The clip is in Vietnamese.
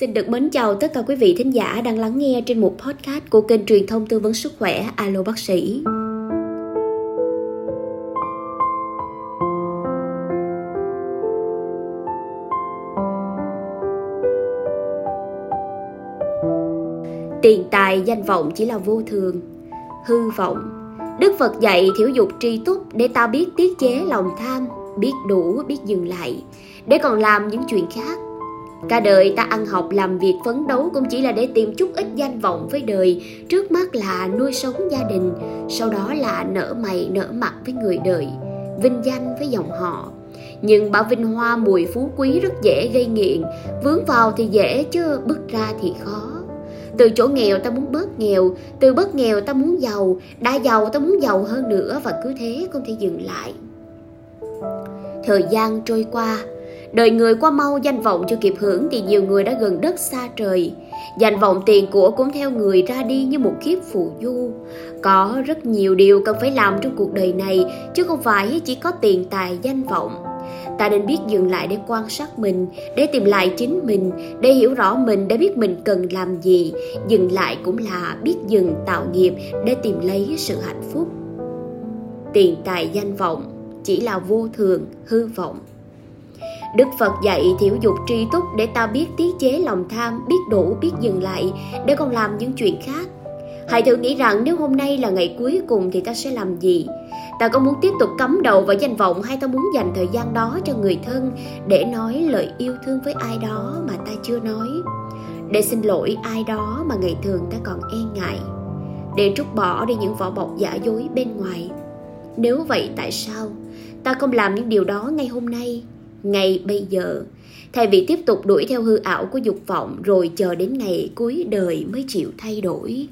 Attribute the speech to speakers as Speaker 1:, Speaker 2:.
Speaker 1: Xin được mến chào tất cả quý vị thính giả đang lắng nghe trên một podcast của kênh truyền thông tư vấn sức khỏe Alo Bác sĩ. Tiền tài danh vọng chỉ là vô thường, hư vọng. Đức Phật dạy thiểu dục tri túc để ta biết tiết chế lòng tham, biết đủ, biết dừng lại, để còn làm những chuyện khác Cả đời ta ăn học làm việc phấn đấu cũng chỉ là để tìm chút ít danh vọng với đời. Trước mắt là nuôi sống gia đình, Sau đó là nở mày, nở mặt với người đời, Vinh danh với dòng họ. Nhưng bảo vinh hoa mùi phú quý rất dễ gây nghiện, Vướng vào thì dễ chứ bước ra thì khó. Từ chỗ nghèo ta muốn bớt nghèo, Từ bớt nghèo ta muốn giàu, Đã giàu ta muốn giàu hơn nữa Và cứ thế không thể dừng lại. Thời gian trôi qua Đời người qua mau danh vọng chưa kịp hưởng thì nhiều người đã gần đất xa trời. Danh vọng tiền của cũng theo người ra đi như một kiếp phù du. Có rất nhiều điều cần phải làm trong cuộc đời này chứ không phải chỉ có tiền tài danh vọng. Ta nên biết dừng lại để quan sát mình, để tìm lại chính mình, để hiểu rõ mình, để biết mình cần làm gì. Dừng lại cũng là biết dừng tạo nghiệp để tìm lấy sự hạnh phúc. Tiền tài danh vọng chỉ là vô thường, hư vọng. Đức Phật dạy thiểu dục tri túc để ta biết tiết chế lòng tham, biết đủ, biết dừng lại để còn làm những chuyện khác. Hãy thử nghĩ rằng nếu hôm nay là ngày cuối cùng thì ta sẽ làm gì? Ta có muốn tiếp tục cắm đầu vào danh vọng hay ta muốn dành thời gian đó cho người thân để nói lời yêu thương với ai đó mà ta chưa nói? Để xin lỗi ai đó mà ngày thường ta còn e ngại? Để trút bỏ đi những vỏ bọc giả dối bên ngoài? Nếu vậy tại sao ta không làm những điều đó ngay hôm nay? Ngay bây giờ, thay vì tiếp tục đuổi theo hư ảo của dục vọng, rồi chờ đến ngày cuối đời mới chịu thay đổi.